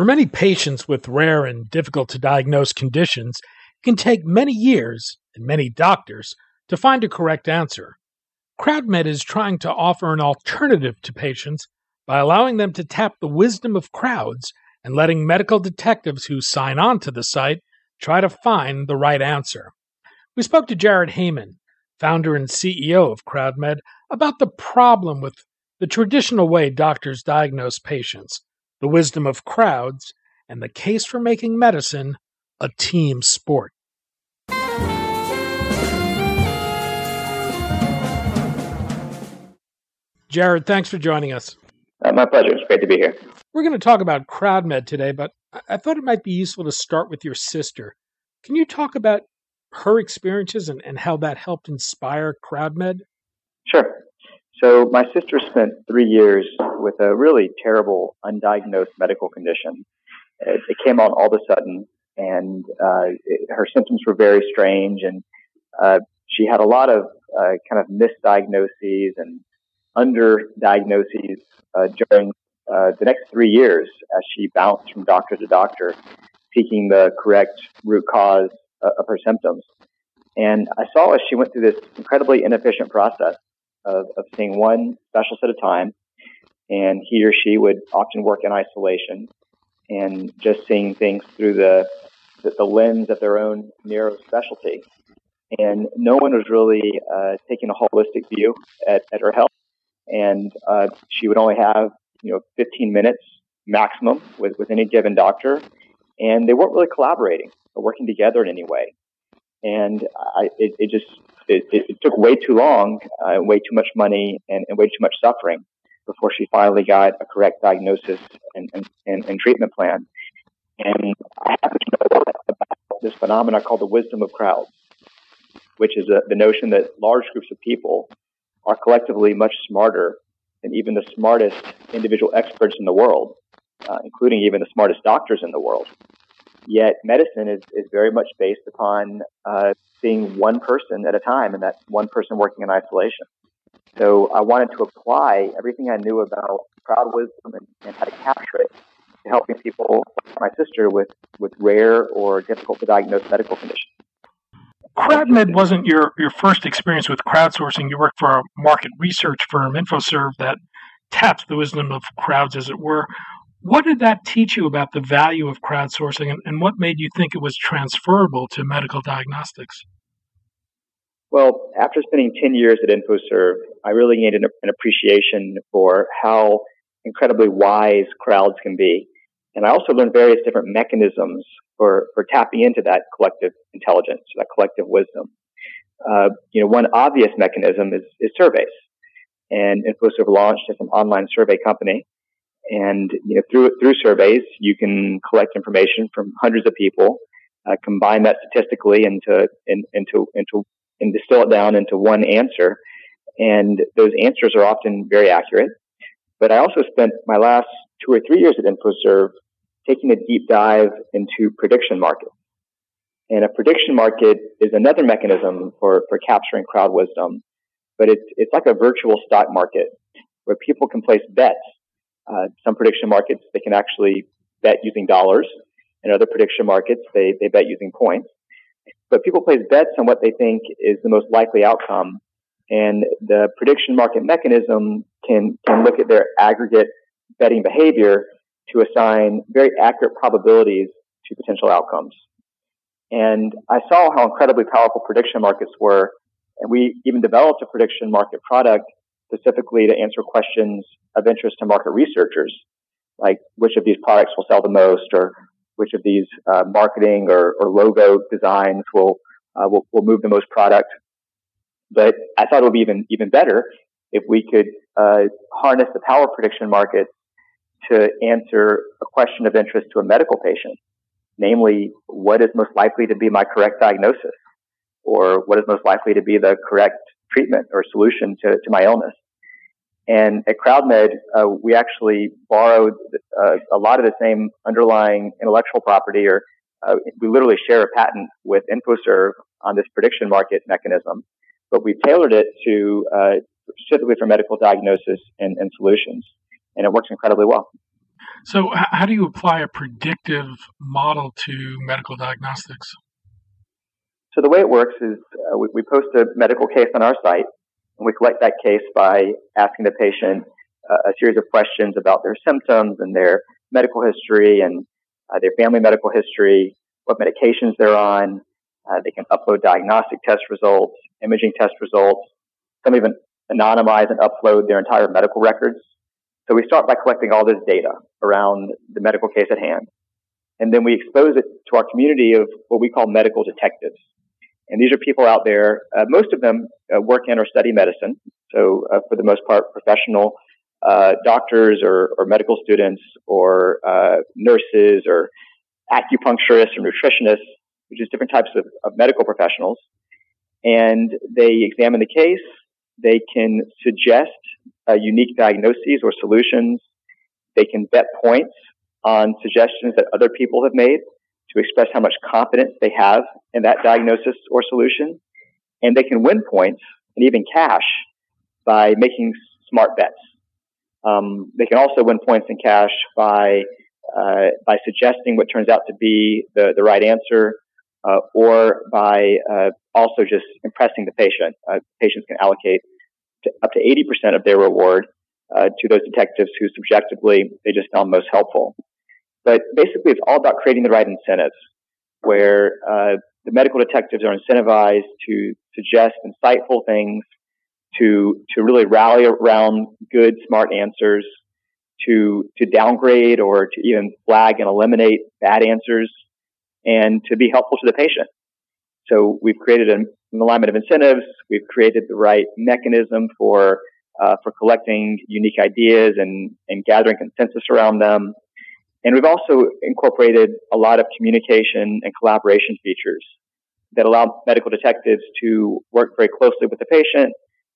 For many patients with rare and difficult to diagnose conditions, it can take many years and many doctors to find a correct answer. CrowdMed is trying to offer an alternative to patients by allowing them to tap the wisdom of crowds and letting medical detectives who sign on to the site try to find the right answer. We spoke to Jared Heyman, founder and CEO of CrowdMed, about the problem with the traditional way doctors diagnose patients the wisdom of crowds, and the case for making medicine a team sport. Jared, thanks for joining us. Uh, my pleasure. It's great to be here. We're going to talk about CrowdMed today, but I thought it might be useful to start with your sister. Can you talk about her experiences and, and how that helped inspire CrowdMed? Sure. So, my sister spent three years with a really terrible undiagnosed medical condition. It, it came on all of a sudden, and uh, it, her symptoms were very strange, and uh, she had a lot of uh, kind of misdiagnoses and underdiagnoses uh, during uh, the next three years as she bounced from doctor to doctor, seeking the correct root cause uh, of her symptoms. And I saw as she went through this incredibly inefficient process of, of seeing one specialist at a time and he or she would often work in isolation and just seeing things through the the, the lens of their own narrow specialty. And no one was really uh, taking a holistic view at, at her health. And uh, she would only have you know 15 minutes maximum with, with any given doctor, and they weren't really collaborating or working together in any way. And I, it, it just it, it, took way too long, uh, way too much money, and, and way too much suffering before she finally got a correct diagnosis and, and, and, and treatment plan. And I happen to know about this phenomenon called the wisdom of crowds, which is a, the notion that large groups of people are collectively much smarter than even the smartest individual experts in the world, uh, including even the smartest doctors in the world. Yet medicine is, is very much based upon uh, seeing one person at a time, and that one person working in isolation. So I wanted to apply everything I knew about crowd wisdom and, and how to capture it to helping people like my sister with, with rare or difficult to diagnose medical conditions. CrowdMed wasn't your, your first experience with crowdsourcing. You worked for a market research firm, Infosurv, that taps the wisdom of crowds, as it were. What did that teach you about the value of crowdsourcing, and, and what made you think it was transferable to medical diagnostics? Well, after spending 10 years at Infosurv, I really gained an, an appreciation for how incredibly wise crowds can be. And I also learned various different mechanisms for, for tapping into that collective intelligence, that collective wisdom. Uh, you know, one obvious mechanism is, is surveys. And Infosurv launched as an online survey company. And you know, through through surveys, you can collect information from hundreds of people, uh, combine that statistically into in, into into and distill it down into one answer. And those answers are often very accurate. But I also spent my last two or three years at Infosurv taking a deep dive into prediction markets. And a prediction market is another mechanism for, for capturing crowd wisdom, but it's, it's like a virtual stock market where people can place bets. Uh, some prediction markets, they can actually bet using dollars. and other prediction markets, they, they bet using points but people place bets on what they think is the most likely outcome. And the prediction market mechanism can, can look at their aggregate betting behavior to assign very accurate probabilities to potential outcomes. And I saw how incredibly powerful prediction markets were. And we even developed a prediction market product specifically to answer questions of interest to market researchers, like which of these products will sell the most or which of these uh, marketing or, or, logo designs will, uh, will, will move the most product. But I thought it would be even even better if we could uh, harness the power prediction market to answer a question of interest to a medical patient, namely, what is most likely to be my correct diagnosis, or what is most likely to be the correct treatment or solution to, to my illness. And at CrowdMed, uh, we actually borrowed uh, a lot of the same underlying intellectual property, or uh, we literally share a patent with Infosurv on this prediction market mechanism, but we tailored it to uh, specifically for medical diagnosis and, and solutions, and it works incredibly well. So, how do you apply a predictive model to medical diagnostics? So, the way it works is uh, we, we, post a medical case on our site, and we collect that case by asking the patient uh, a series of questions about their symptoms and their medical history and uh, their family medical history, what medications they're on. Uh, they can upload diagnostic test results, imaging test results. Some even anonymize and upload their entire medical records. So we start by collecting all this data around the medical case at hand. And then we expose it to our community of what we call medical detectives. And these are people out there, uh, most of them uh, work in or study medicine. So uh, for the most part, professional uh, doctors or, or, medical students or uh, nurses or acupuncturists or nutritionists, which is different types of, of medical professionals. And they examine the case. They can suggest uh, unique diagnoses or solutions. They can bet points on suggestions that other people have made to express how much confidence they have in that diagnosis or solution. And they can win points and even cash by making smart bets. Um, they can also win points and cash by uh, by suggesting what turns out to be the, the right answer, uh, or by uh, also just impressing the patient. Uh, patients can allocate to up to 80% of their reward uh, to those detectives who subjectively they just found most helpful. But basically, it's all about creating the right incentives, where uh, the medical detectives are incentivized to suggest insightful things, to to really rally around good, smart answers, to to downgrade or to even flag and eliminate bad answers, and to be helpful to the patient. So we've created an, alignment of incentives. We've created the right mechanism for uh, for collecting unique ideas and and gathering consensus around them. And we've also incorporated a lot of communication and collaboration features that allow medical detectives to work very closely with the patient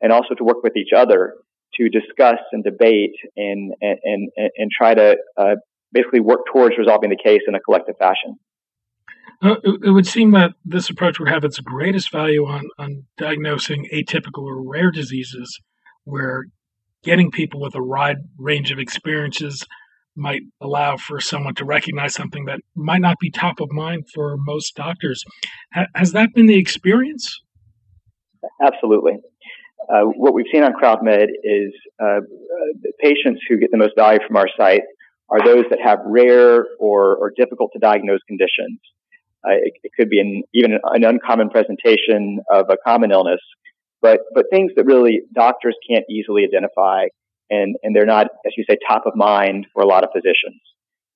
and also to work with each other to discuss and debate and, and, and, and try to uh, basically work towards resolving the case in a collective fashion. Uh, it, would seem that this approach would have its greatest value on, on diagnosing atypical or rare diseases, where getting people with a wide range of experiences might allow for someone to recognize something that might not be top of mind for most doctors. Ha- has that been the experience? Absolutely. Uh, what we've seen on CrowdMed is uh, patients who get the most value from our site are those that have rare or, or difficult to diagnose conditions. Uh, it, it, could be an, even an uncommon presentation of a common illness, but but things that really doctors can't easily identify and, and they're not, as you say, top of mind for a lot of physicians.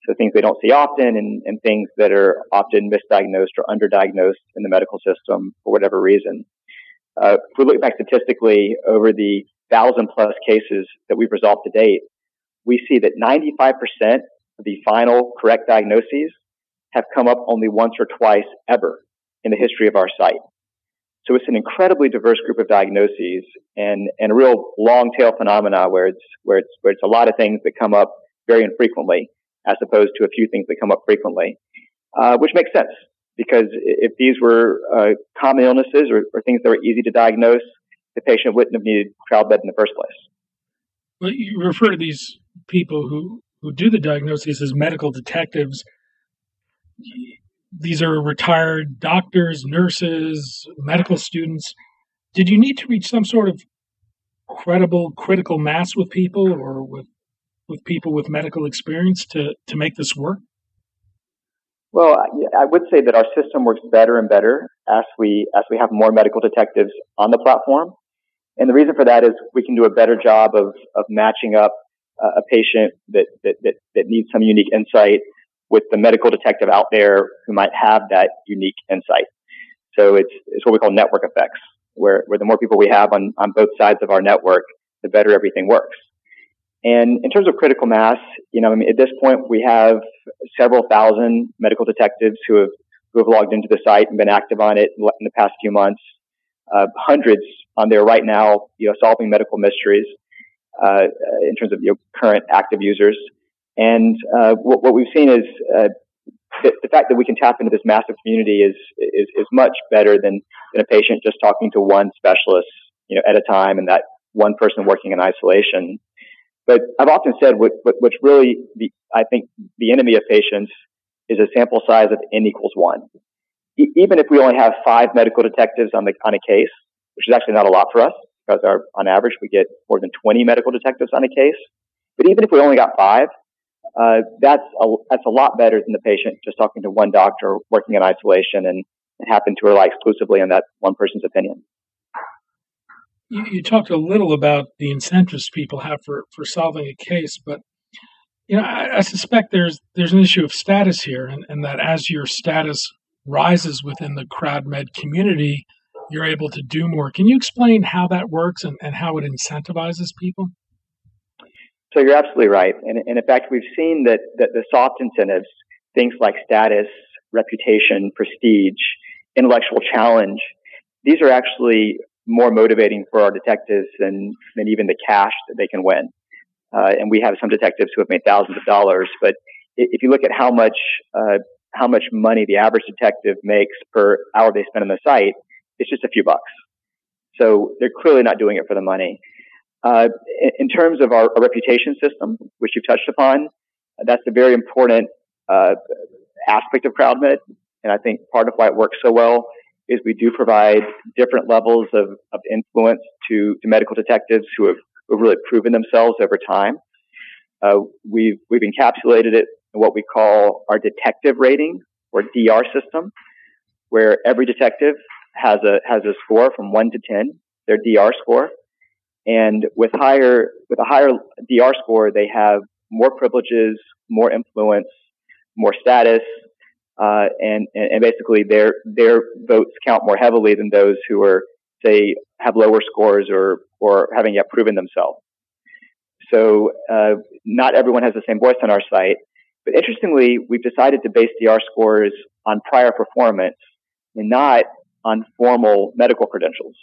So things they don't see often and, and things that are often misdiagnosed or underdiagnosed in the medical system for whatever reason. Uh, if we look back statistically over the thousand plus cases that we've resolved to date, we see that 95% of the final correct diagnoses have come up only once or twice ever in the history of our site. So it's an incredibly diverse group of diagnoses and, and a real long tail phenomena where it's, where it's, where it's a lot of things that come up very infrequently as opposed to a few things that come up frequently, uh, which makes sense because if these were uh, common illnesses or, or, things that were easy to diagnose, the patient wouldn't have needed CrowdMed in the first place. Well, you refer to these people who, who do the diagnoses as medical detectives these are retired doctors, nurses, medical students. Did you need to reach some sort of credible critical mass with people or with with people with medical experience to, to make this work? Well, I would say that our system works better and better as we as we have more medical detectives on the platform. And the reason for that is we can do a better job of, of matching up uh, a patient that, that, that, that needs some unique insight with the medical detective out there who might have that unique insight. So it's, it's what we call network effects, where, where the more people we have on, on both sides of our network, the better everything works. And in terms of critical mass, you know, I mean, at this point, we have several thousand medical detectives who have who have logged into the site and been active on it in the past few months. Uh, hundreds on there right now, you know, solving medical mysteries uh, in terms of you know, current active users. And uh, what, what, we've seen is uh, the, the, fact that we can tap into this massive community is is, is much better than, than a patient just talking to one specialist, you know, at a time, and that one person working in isolation. But I've often said what, what what's really the I think the enemy of patients is a sample size of n equals one. E- even if we only have five medical detectives on the on a case, which is actually not a lot for us, because our, on average we get more than 20 medical detectives on a case. But even if we only got five, uh, that's a, that's a lot better than the patient just talking to one doctor working in isolation and, and happen to rely exclusively on that one person's opinion. You, you talked a little about the incentives people have for, for solving a case, but you know, I, I, suspect there's there's an issue of status here, and, and that as your status rises within the CrowdMed community, you're able to do more. Can you explain how that works and, and how it incentivizes people? So you're absolutely right, and, and in fact, we've seen that that the soft incentives, things like status, reputation, prestige, intellectual challenge, these are actually more motivating for our detectives than than even the cash that they can win. Uh, and we have some detectives who have made thousands of dollars. But if you look at how much uh, how much money the average detective makes per hour they spend on the site, it's just a few bucks. So they're clearly not doing it for the money. Uh, in terms of our, our, reputation system, which you've touched upon, that's a very important uh, aspect of CrowdMed, and I think part of why it works so well is we do provide different levels of, of influence to, to medical detectives who have who've really proven themselves over time. Uh, we've we've encapsulated it in what we call our detective rating or DR system, where every detective has a has a score from one to ten, their DR score, and with higher with a higher DR score, they have more privileges, more influence, more status, uh, and, and basically their their votes count more heavily than those who are say have lower scores or or haven't yet proven themselves. So uh, not everyone has the same voice on our site. But interestingly, we've decided to base DR scores on prior performance and not on formal medical credentials,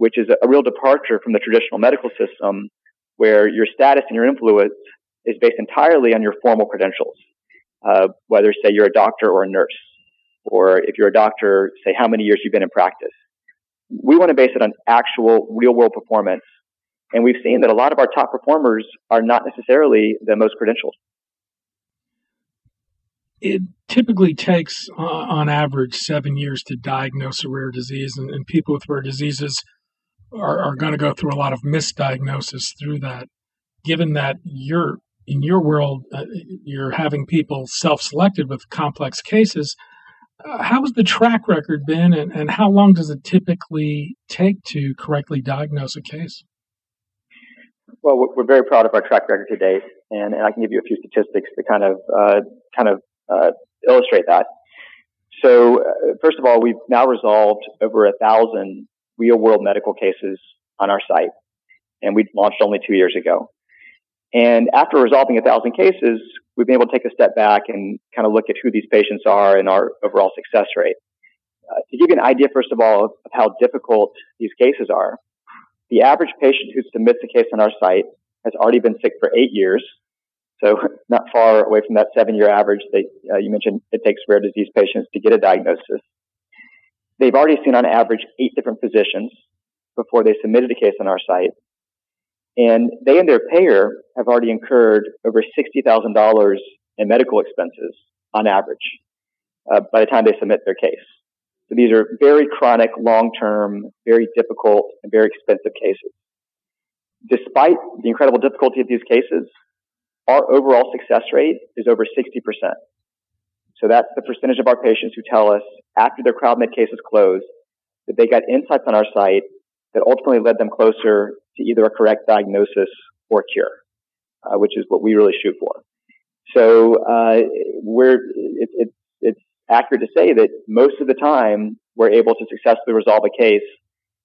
which is a, real departure from the traditional medical system where your status and your influence is based entirely on your formal credentials, uh, whether, say, you're a doctor or a nurse, or if you're a doctor, say, how many years you've been in practice we want to base it on actual real world performance. And we've seen that a lot of our top performers are not necessarily the most credentialed. It typically takes, uh, on average, seven years to diagnose a rare disease, and, and people with rare diseases are, are going to go through a lot of misdiagnosis through that. Given that you're in your world, uh, you're having people self selected with complex cases, uh, how has the track record been, and, and how long does it typically take to correctly diagnose a case? Well, we're very proud of our track record to date, and, and I can give you a few statistics to kind of uh, kind of uh, illustrate that. So, uh, first of all, we've now resolved over a thousand real-world medical cases on our site, and we launched only two years ago. And after resolving a thousand cases, we've been able to take a step back and kind of look at who these patients are and our overall success rate. Uh, to give you an idea, first of all, of how difficult these cases are, the average patient who submits a case on our site has already been sick for eight years. So not far away from that seven year average that uh, you mentioned it takes rare disease patients to get a diagnosis. They've already seen on average eight different physicians before they submitted a case on our site. And they and their payer have already incurred over $60,000 in medical expenses on average uh, by the time they submit their case. So these are very chronic, long-term, very difficult, and very expensive cases. Despite the incredible difficulty of these cases, our overall success rate is over 60%. So that's the percentage of our patients who tell us after their CrowdMed case is closed that they got insights on our site that ultimately led them closer to either a correct diagnosis or cure, uh, which is what we really shoot for. So uh, we're it, it, it's accurate to say that most of the time we're able to successfully resolve a case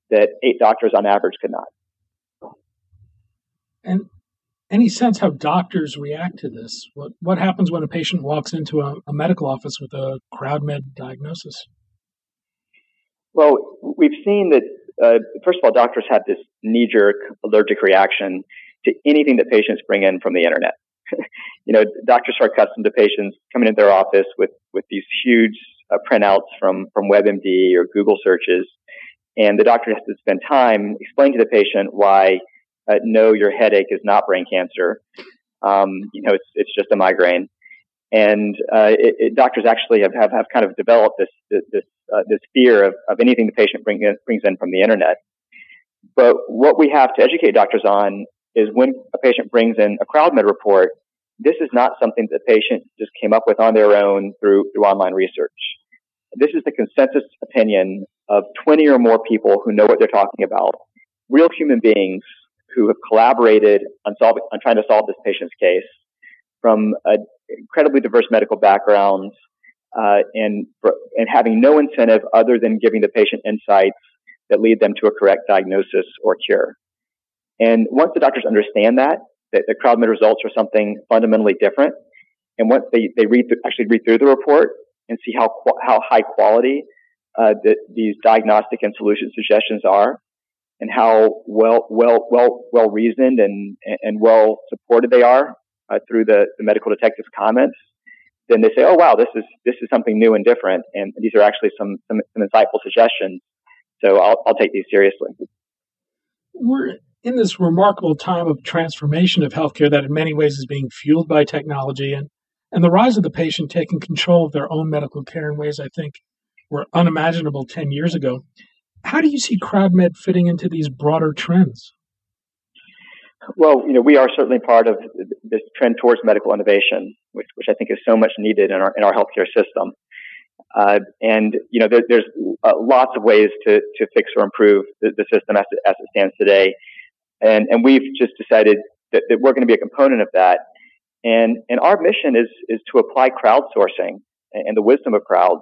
that eight doctors on average could not. And any sense how doctors react to this? What what happens when a patient walks into a, a medical office with a CrowdMed diagnosis? Well, we've seen that uh, first of all, doctors have this knee-jerk allergic reaction to anything that patients bring in from the internet. you know, doctors are accustomed to patients coming into their office with with these huge uh, printouts from from WebMD or Google searches, and the doctor has to spend time explaining to the patient why uh, no, your headache is not brain cancer. Um, you know, it's it's just a migraine. And uh, it, it, doctors actually have, have, have kind of developed this this uh, this fear of, of anything the patient bring in, brings in from the internet. But what we have to educate doctors on is when a patient brings in a CrowdMed report, this is not something the patient just came up with on their own through through online research. This is the consensus opinion of 20 or more people who know what they're talking about, real human beings who have collaborated on solving, on trying to solve this patient's case from incredibly diverse medical backgrounds, uh, and and having no incentive other than giving the patient insights that lead them to a correct diagnosis or cure. And once the doctors understand that, that the CrowdMed results are something fundamentally different, and once they, they read th- actually read through the report and see how how high quality uh, the, these diagnostic and solution suggestions are, and how well well well well reasoned and and well supported they are uh, through the, the medical detective's comments, then they say, "Oh wow, this is this is something new and different, and these are actually some some, some insightful suggestions." So I'll I'll take these seriously. We're in this remarkable time of transformation of healthcare that in many ways is being fueled by technology and and the rise of the patient taking control of their own medical care in ways I think were unimaginable 10 years ago. How do you see CrowdMed fitting into these broader trends? Well, you know, we are certainly part of this trend towards medical innovation, which, which I think is so much needed in our in our healthcare system. Uh, and you know, there, there's uh, lots of ways to to fix or improve the, the system as it, as it stands today. And and we've just decided that, that we're going to be a component of that. And and our mission is is to apply crowdsourcing and the wisdom of crowds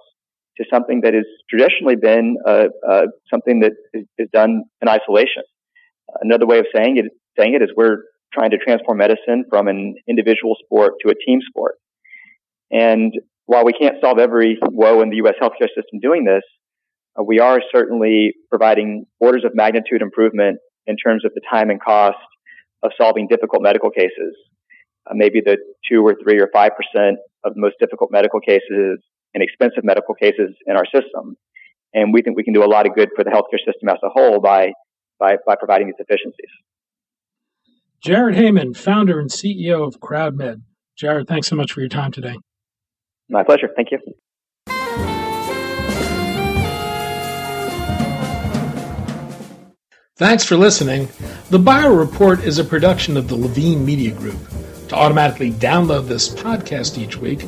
to something that has traditionally been uh, uh, something that is, is, done in isolation. Another way of saying it, saying it is we're trying to transform medicine from an individual sport to a team sport. And while we can't solve every woe in the U.S. healthcare system doing this, uh, we are certainly providing orders of magnitude improvement in terms of the time and cost of solving difficult medical cases. Uh, maybe the two or three or five percent of the most difficult medical cases and expensive medical cases in our system. And we think we can do a lot of good for the healthcare system as a whole by, by, by providing these efficiencies. Jared Heyman, founder and CEO of CrowdMed. Jared, thanks so much for your time today. My pleasure. Thank you. Thanks for listening. The Bio Report is a production of the Levine Media Group. To automatically download this podcast each week,